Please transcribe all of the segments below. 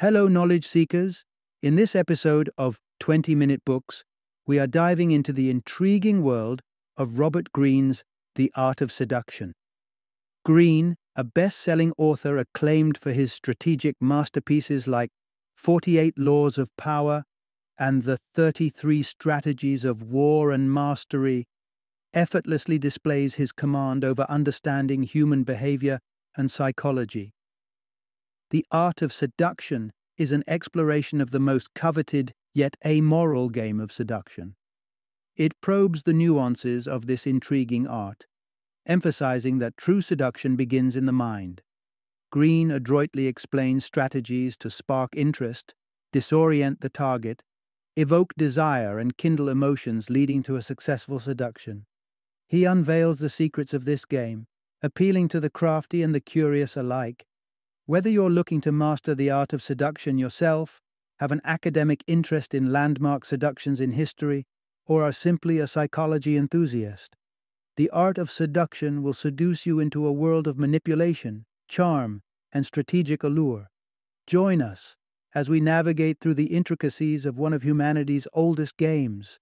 Hello, knowledge seekers. In this episode of 20 Minute Books, we are diving into the intriguing world of Robert Greene's The Art of Seduction. Greene, a best selling author acclaimed for his strategic masterpieces like 48 Laws of Power and The 33 Strategies of War and Mastery, effortlessly displays his command over understanding human behavior and psychology. The art of seduction is an exploration of the most coveted yet amoral game of seduction. It probes the nuances of this intriguing art, emphasizing that true seduction begins in the mind. Greene adroitly explains strategies to spark interest, disorient the target, evoke desire, and kindle emotions leading to a successful seduction. He unveils the secrets of this game, appealing to the crafty and the curious alike. Whether you're looking to master the art of seduction yourself, have an academic interest in landmark seductions in history, or are simply a psychology enthusiast, the art of seduction will seduce you into a world of manipulation, charm, and strategic allure. Join us as we navigate through the intricacies of one of humanity's oldest games.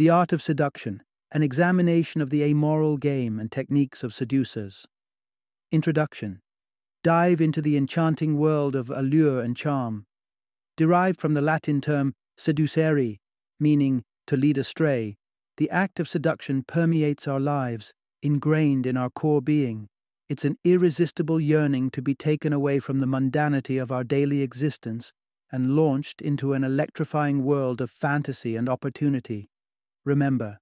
The Art of Seduction, an examination of the amoral game and techniques of seducers. Introduction Dive into the enchanting world of allure and charm. Derived from the Latin term seducere, meaning to lead astray, the act of seduction permeates our lives, ingrained in our core being. It's an irresistible yearning to be taken away from the mundanity of our daily existence and launched into an electrifying world of fantasy and opportunity. Remember,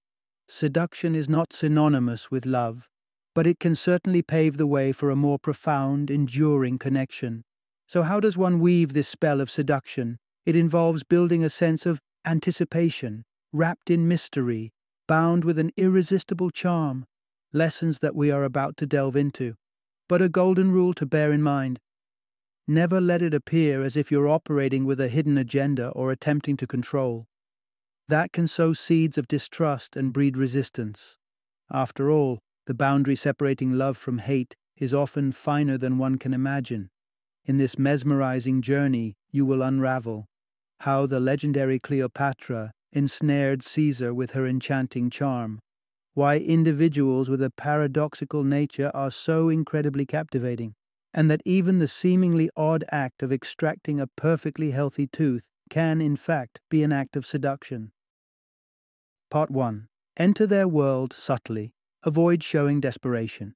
seduction is not synonymous with love, but it can certainly pave the way for a more profound, enduring connection. So, how does one weave this spell of seduction? It involves building a sense of anticipation, wrapped in mystery, bound with an irresistible charm, lessons that we are about to delve into. But a golden rule to bear in mind never let it appear as if you're operating with a hidden agenda or attempting to control. That can sow seeds of distrust and breed resistance. After all, the boundary separating love from hate is often finer than one can imagine. In this mesmerizing journey, you will unravel how the legendary Cleopatra ensnared Caesar with her enchanting charm, why individuals with a paradoxical nature are so incredibly captivating, and that even the seemingly odd act of extracting a perfectly healthy tooth can, in fact, be an act of seduction. Part 1 Enter their world subtly, avoid showing desperation.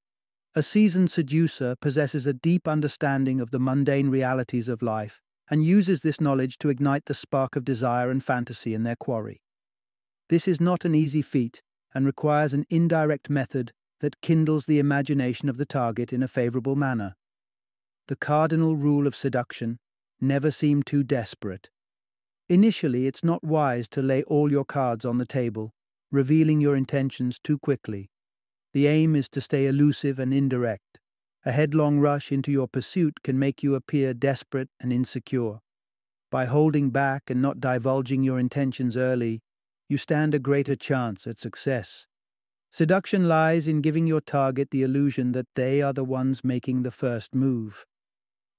A seasoned seducer possesses a deep understanding of the mundane realities of life and uses this knowledge to ignite the spark of desire and fantasy in their quarry. This is not an easy feat and requires an indirect method that kindles the imagination of the target in a favorable manner. The cardinal rule of seduction never seem too desperate. Initially, it's not wise to lay all your cards on the table, revealing your intentions too quickly. The aim is to stay elusive and indirect. A headlong rush into your pursuit can make you appear desperate and insecure. By holding back and not divulging your intentions early, you stand a greater chance at success. Seduction lies in giving your target the illusion that they are the ones making the first move.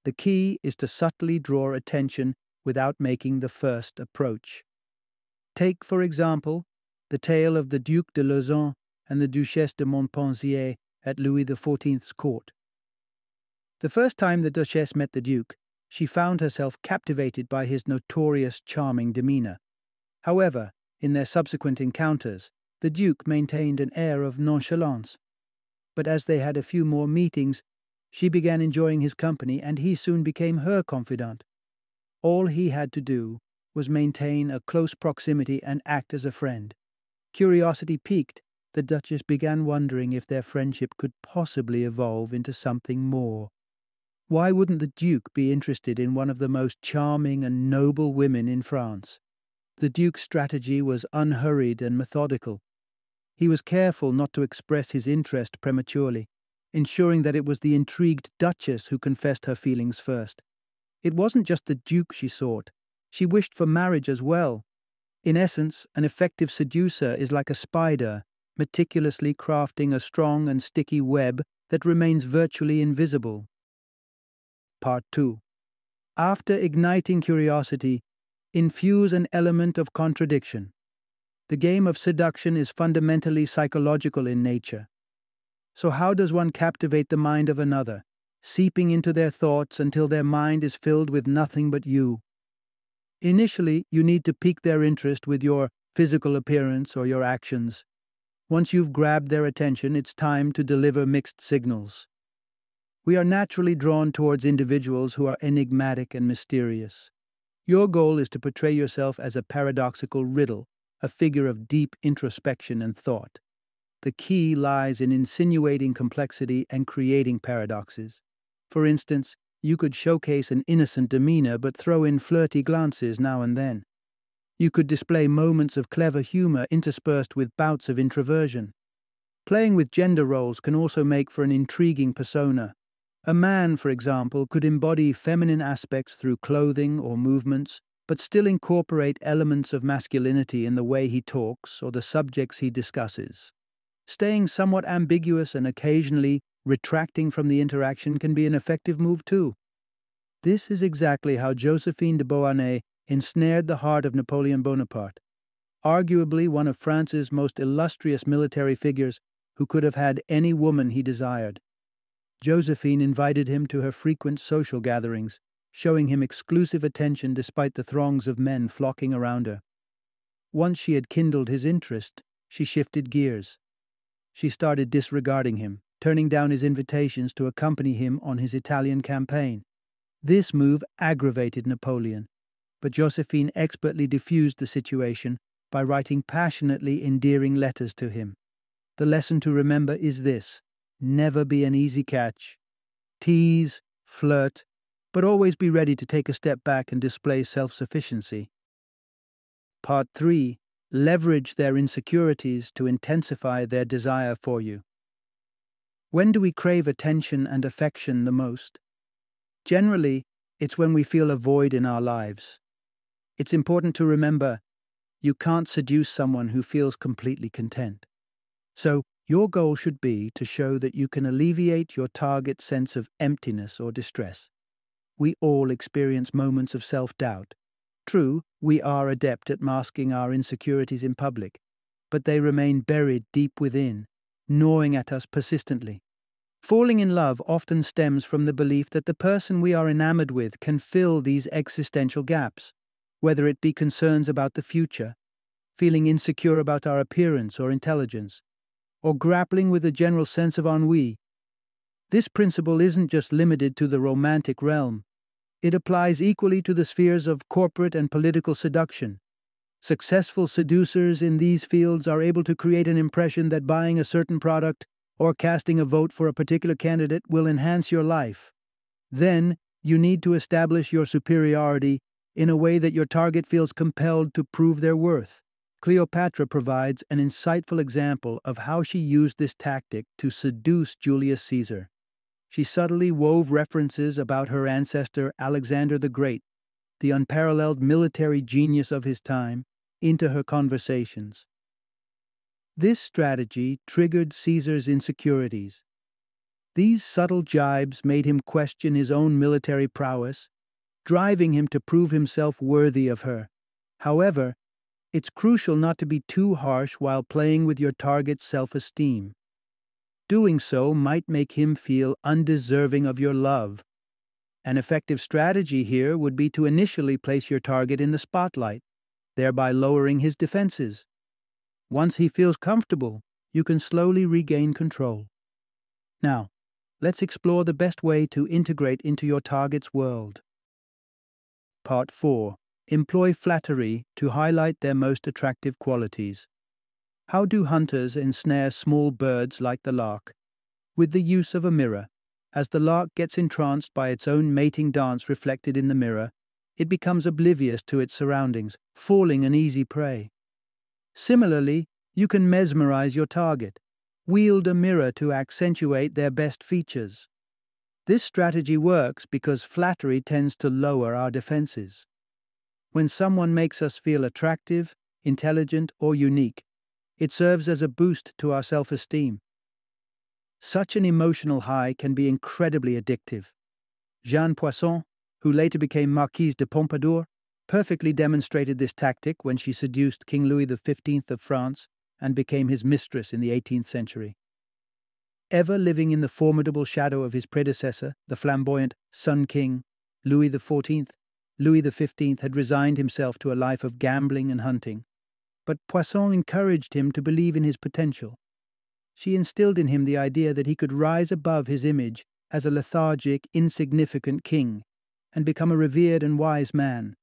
The key is to subtly draw attention without making the first approach. Take, for example, the tale of the Duc de Lauzun and the Duchesse de Montpensier at Louis XIV's court. The first time the Duchesse met the Duke, she found herself captivated by his notorious charming demeanour. However, in their subsequent encounters, the Duke maintained an air of nonchalance. But as they had a few more meetings, she began enjoying his company, and he soon became her confidant. All he had to do was maintain a close proximity and act as a friend. Curiosity piqued, the Duchess began wondering if their friendship could possibly evolve into something more. Why wouldn't the Duke be interested in one of the most charming and noble women in France? The Duke's strategy was unhurried and methodical. He was careful not to express his interest prematurely, ensuring that it was the intrigued Duchess who confessed her feelings first. It wasn't just the Duke she sought, she wished for marriage as well. In essence, an effective seducer is like a spider, meticulously crafting a strong and sticky web that remains virtually invisible. Part 2 After igniting curiosity, infuse an element of contradiction. The game of seduction is fundamentally psychological in nature. So, how does one captivate the mind of another, seeping into their thoughts until their mind is filled with nothing but you? Initially, you need to pique their interest with your physical appearance or your actions. Once you've grabbed their attention, it's time to deliver mixed signals. We are naturally drawn towards individuals who are enigmatic and mysterious. Your goal is to portray yourself as a paradoxical riddle, a figure of deep introspection and thought. The key lies in insinuating complexity and creating paradoxes. For instance, you could showcase an innocent demeanor but throw in flirty glances now and then. You could display moments of clever humor interspersed with bouts of introversion. Playing with gender roles can also make for an intriguing persona. A man, for example, could embody feminine aspects through clothing or movements, but still incorporate elements of masculinity in the way he talks or the subjects he discusses. Staying somewhat ambiguous and occasionally retracting from the interaction can be an effective move too. This is exactly how Josephine de Beauharnais ensnared the heart of Napoleon Bonaparte, arguably one of France's most illustrious military figures who could have had any woman he desired. Josephine invited him to her frequent social gatherings, showing him exclusive attention despite the throngs of men flocking around her. Once she had kindled his interest, she shifted gears. She started disregarding him, turning down his invitations to accompany him on his Italian campaign. This move aggravated Napoleon, but Josephine expertly diffused the situation by writing passionately endearing letters to him. The lesson to remember is this never be an easy catch. Tease, flirt, but always be ready to take a step back and display self sufficiency. Part 3 Leverage their insecurities to intensify their desire for you. When do we crave attention and affection the most? Generally, it's when we feel a void in our lives. It's important to remember you can't seduce someone who feels completely content. So, your goal should be to show that you can alleviate your target's sense of emptiness or distress. We all experience moments of self doubt. True, we are adept at masking our insecurities in public, but they remain buried deep within, gnawing at us persistently. Falling in love often stems from the belief that the person we are enamored with can fill these existential gaps, whether it be concerns about the future, feeling insecure about our appearance or intelligence, or grappling with a general sense of ennui. This principle isn't just limited to the romantic realm. It applies equally to the spheres of corporate and political seduction. Successful seducers in these fields are able to create an impression that buying a certain product or casting a vote for a particular candidate will enhance your life. Then, you need to establish your superiority in a way that your target feels compelled to prove their worth. Cleopatra provides an insightful example of how she used this tactic to seduce Julius Caesar. She subtly wove references about her ancestor Alexander the Great, the unparalleled military genius of his time, into her conversations. This strategy triggered Caesar's insecurities. These subtle jibes made him question his own military prowess, driving him to prove himself worthy of her. However, it's crucial not to be too harsh while playing with your target's self esteem. Doing so might make him feel undeserving of your love. An effective strategy here would be to initially place your target in the spotlight, thereby lowering his defenses. Once he feels comfortable, you can slowly regain control. Now, let's explore the best way to integrate into your target's world. Part 4 Employ flattery to highlight their most attractive qualities. How do hunters ensnare small birds like the lark? With the use of a mirror. As the lark gets entranced by its own mating dance reflected in the mirror, it becomes oblivious to its surroundings, falling an easy prey. Similarly, you can mesmerize your target. Wield a mirror to accentuate their best features. This strategy works because flattery tends to lower our defenses. When someone makes us feel attractive, intelligent, or unique. It serves as a boost to our self esteem. Such an emotional high can be incredibly addictive. Jeanne Poisson, who later became Marquise de Pompadour, perfectly demonstrated this tactic when she seduced King Louis XV of France and became his mistress in the 18th century. Ever living in the formidable shadow of his predecessor, the flamboyant Sun King, Louis XIV, Louis XV had resigned himself to a life of gambling and hunting. But Poisson encouraged him to believe in his potential. She instilled in him the idea that he could rise above his image as a lethargic, insignificant king and become a revered and wise man.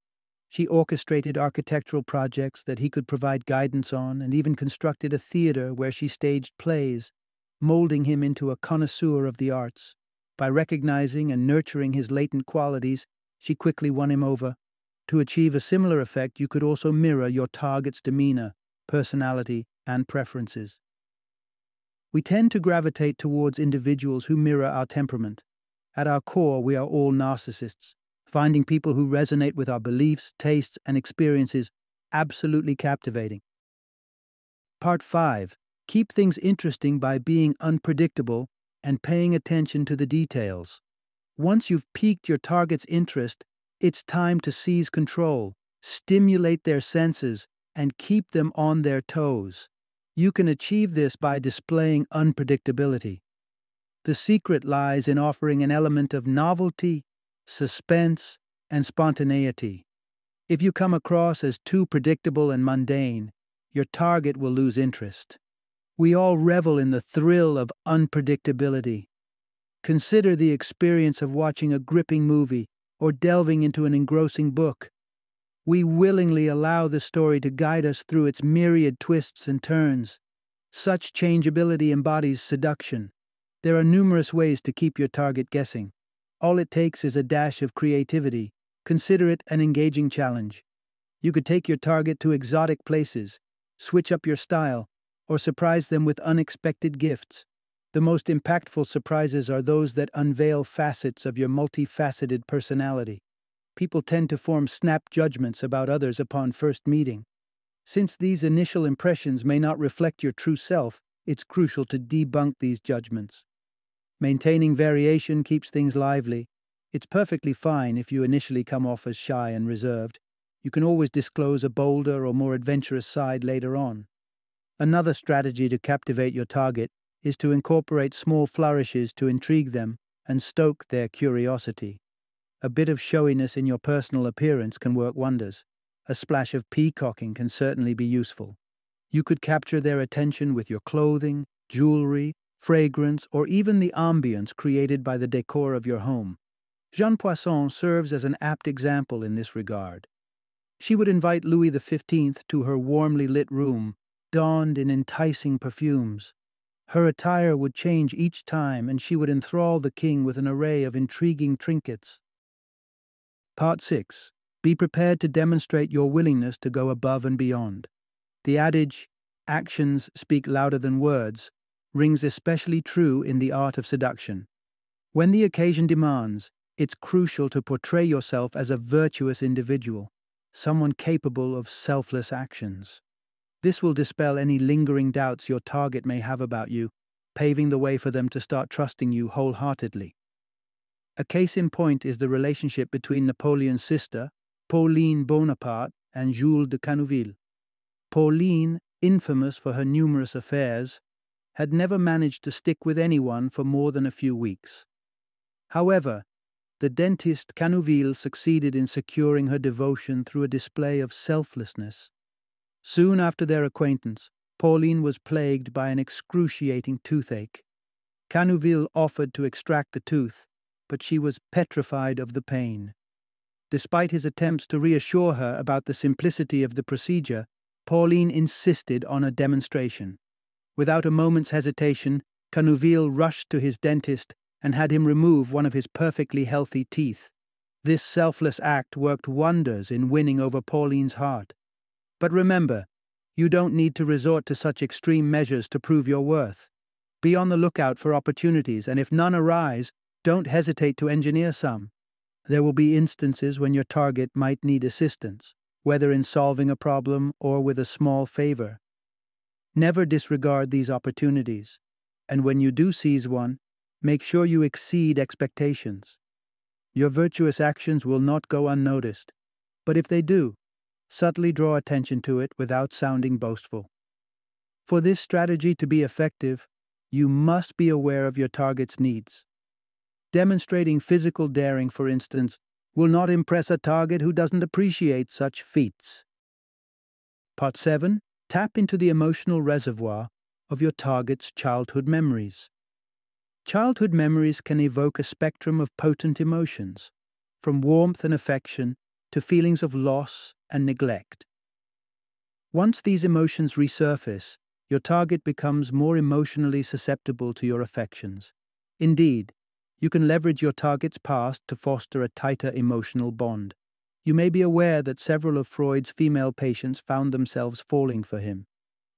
She orchestrated architectural projects that he could provide guidance on and even constructed a theater where she staged plays, molding him into a connoisseur of the arts. By recognizing and nurturing his latent qualities, she quickly won him over. To achieve a similar effect, you could also mirror your target's demeanor, personality, and preferences. We tend to gravitate towards individuals who mirror our temperament. At our core, we are all narcissists, finding people who resonate with our beliefs, tastes, and experiences absolutely captivating. Part 5 Keep things interesting by being unpredictable and paying attention to the details. Once you've piqued your target's interest, it's time to seize control, stimulate their senses, and keep them on their toes. You can achieve this by displaying unpredictability. The secret lies in offering an element of novelty, suspense, and spontaneity. If you come across as too predictable and mundane, your target will lose interest. We all revel in the thrill of unpredictability. Consider the experience of watching a gripping movie or delving into an engrossing book. We willingly allow the story to guide us through its myriad twists and turns. Such changeability embodies seduction. There are numerous ways to keep your target guessing. All it takes is a dash of creativity. Consider it an engaging challenge. You could take your target to exotic places, switch up your style, or surprise them with unexpected gifts. The most impactful surprises are those that unveil facets of your multifaceted personality people tend to form snap judgments about others upon first meeting. Since these initial impressions may not reflect your true self, it's crucial to debunk these judgments. Maintaining variation keeps things lively. It's perfectly fine if you initially come off as shy and reserved. You can always disclose a bolder or more adventurous side later on. Another strategy to captivate your target is to incorporate small flourishes to intrigue them and stoke their curiosity. A bit of showiness in your personal appearance can work wonders. A splash of peacocking can certainly be useful. You could capture their attention with your clothing, jewelry, fragrance, or even the ambience created by the decor of your home. Jeanne Poisson serves as an apt example in this regard. She would invite Louis XV to her warmly lit room, donned in enticing perfumes. Her attire would change each time, and she would enthrall the king with an array of intriguing trinkets. Part 6 Be prepared to demonstrate your willingness to go above and beyond. The adage, actions speak louder than words, rings especially true in the art of seduction. When the occasion demands, it's crucial to portray yourself as a virtuous individual, someone capable of selfless actions. This will dispel any lingering doubts your target may have about you, paving the way for them to start trusting you wholeheartedly. A case in point is the relationship between Napoleon's sister, Pauline Bonaparte, and Jules de Canouville. Pauline, infamous for her numerous affairs, had never managed to stick with anyone for more than a few weeks. However, the dentist Canouville succeeded in securing her devotion through a display of selflessness. Soon after their acquaintance, Pauline was plagued by an excruciating toothache. Canouville offered to extract the tooth, but she was petrified of the pain. Despite his attempts to reassure her about the simplicity of the procedure, Pauline insisted on a demonstration. Without a moment's hesitation, Canouville rushed to his dentist and had him remove one of his perfectly healthy teeth. This selfless act worked wonders in winning over Pauline's heart. But remember, you don't need to resort to such extreme measures to prove your worth. Be on the lookout for opportunities, and if none arise, don't hesitate to engineer some. There will be instances when your target might need assistance. whether in solving a problem or with a small favor. Never disregard these opportunities, and when you do seize one, make sure you exceed expectations. Your virtuous actions will not go unnoticed, but if they do, subtly draw attention to it without sounding boastful. For this strategy to be effective, you must be aware of your target's needs. Demonstrating physical daring, for instance, will not impress a target who doesn't appreciate such feats. Part 7 Tap into the emotional reservoir of your target's childhood memories. Childhood memories can evoke a spectrum of potent emotions, from warmth and affection to feelings of loss and neglect. Once these emotions resurface, your target becomes more emotionally susceptible to your affections. Indeed, you can leverage your target's past to foster a tighter emotional bond. You may be aware that several of Freud's female patients found themselves falling for him.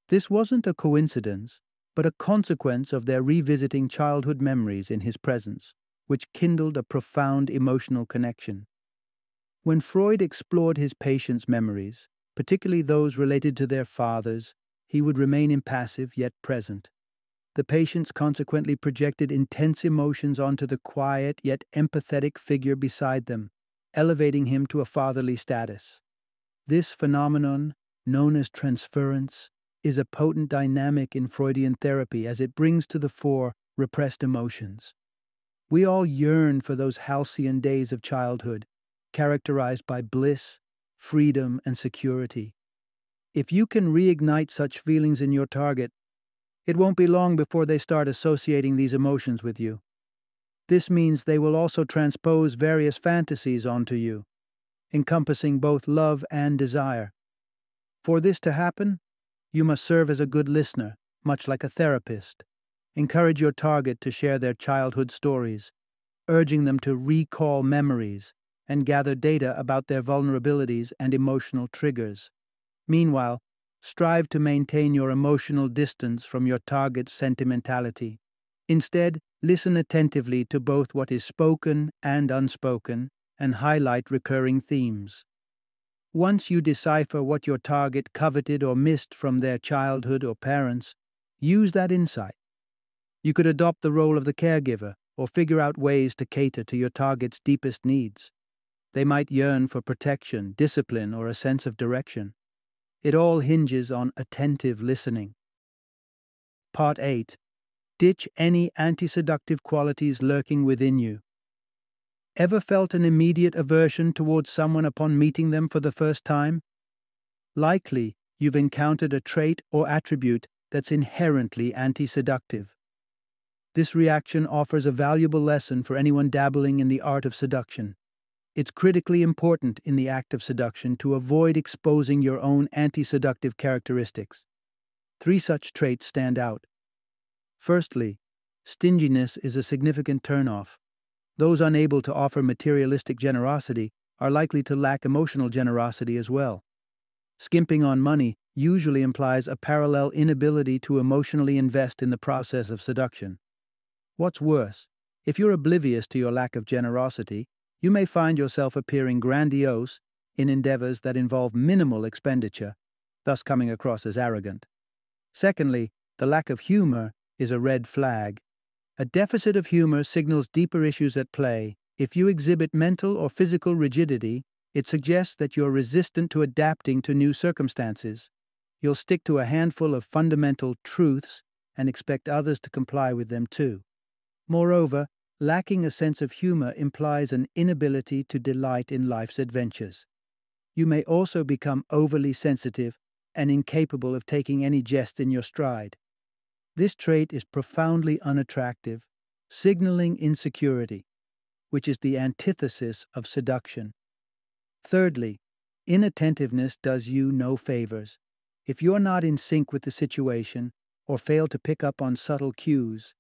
This wasn't a coincidence, but a consequence of their revisiting childhood memories in his presence, which kindled a profound emotional connection. When Freud explored his patients' memories, particularly those related to their fathers, he would remain impassive yet present. The patients consequently projected intense emotions onto the quiet yet empathetic figure beside them, elevating him to a fatherly status. This phenomenon, known as transference, is a potent dynamic in Freudian therapy as it brings to the fore repressed emotions. We all yearn for those halcyon days of childhood, characterized by bliss, freedom, and security. If you can reignite such feelings in your target, it won't be long before they start associating these emotions with you. This means they will also transpose various fantasies onto you, encompassing both love and desire. For this to happen, you must serve as a good listener, much like a therapist. Encourage your target to share their childhood stories, urging them to recall memories and gather data about their vulnerabilities and emotional triggers. Meanwhile, strive to maintain your emotional distance from your target's sentimentality. Instead, listen attentively to both what is spoken and unspoken and highlight recurring themes. Once you decipher what your target coveted or missed from their childhood or parents, use that insight. You could adopt the role of the caregiver or figure out ways to cater to your target's deepest needs. They might yearn for protection, discipline, or a sense of direction. It all hinges on attentive listening. Part 8 Ditch any anti seductive qualities lurking within you. Ever felt an immediate aversion towards someone upon meeting them for the first time? Likely, you've encountered a trait or attribute that's inherently anti seductive. This reaction offers a valuable lesson for anyone dabbling in the art of seduction. It's critically important in the act of seduction to avoid exposing your own anti seductive characteristics. Three such traits stand out. Firstly, stinginess is a significant turnoff. Those unable to offer materialistic generosity are likely to lack emotional generosity as well. Skimping on money usually implies a parallel inability to emotionally invest in the process of seduction. What's worse, if you're oblivious to your lack of generosity, you may find yourself appearing grandiose in endeavors that involve minimal expenditure, thus coming across as arrogant. Secondly, the lack of humor is a red flag a deficit of humor signals deeper issues at play. If you exhibit mental or physical rigidity, it suggests that you're resistant to adapting to new circumstances. You'll stick to a handful of fundamental truths and expect others to comply with them too. Moreover, lacking a sense of humor implies an inability to delight in life's adventures. You may also become overly sensitive and incapable of taking any jest in your stride. This trait is profoundly unattractive, signaling insecurity, which is the antithesis of seduction. Thirdly, inattentiveness does you no favors. If you're not in sync with the situation or fail to pick up on subtle cues,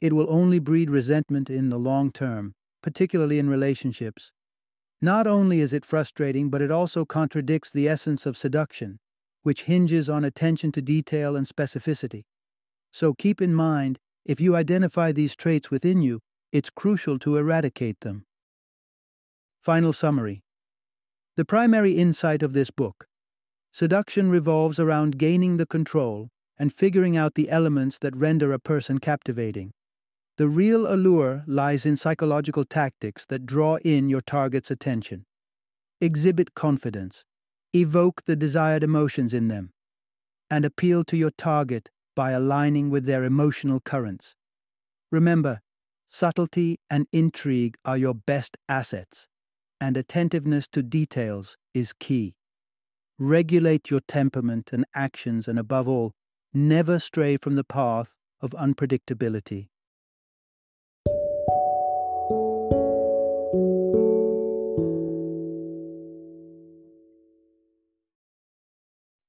it will only breed resentment in the long term, particularly in relationships. Not only is it frustrating, but it also contradicts the essence of seduction, which hinges on attention to detail and specificity. So keep in mind, if you identify these traits within you, it's crucial to eradicate them. Final summary The primary insight of this book seduction revolves around gaining the control and figuring out the elements that render a person captivating. The real allure lies in psychological tactics that draw in your target's attention. Exhibit confidence, evoke the desired emotions in them, and appeal to your target by aligning with their emotional currents. Remember, subtlety and intrigue are your best assets, and attentiveness to details is key. Regulate your temperament and actions, and above all, never stray from the path of unpredictability.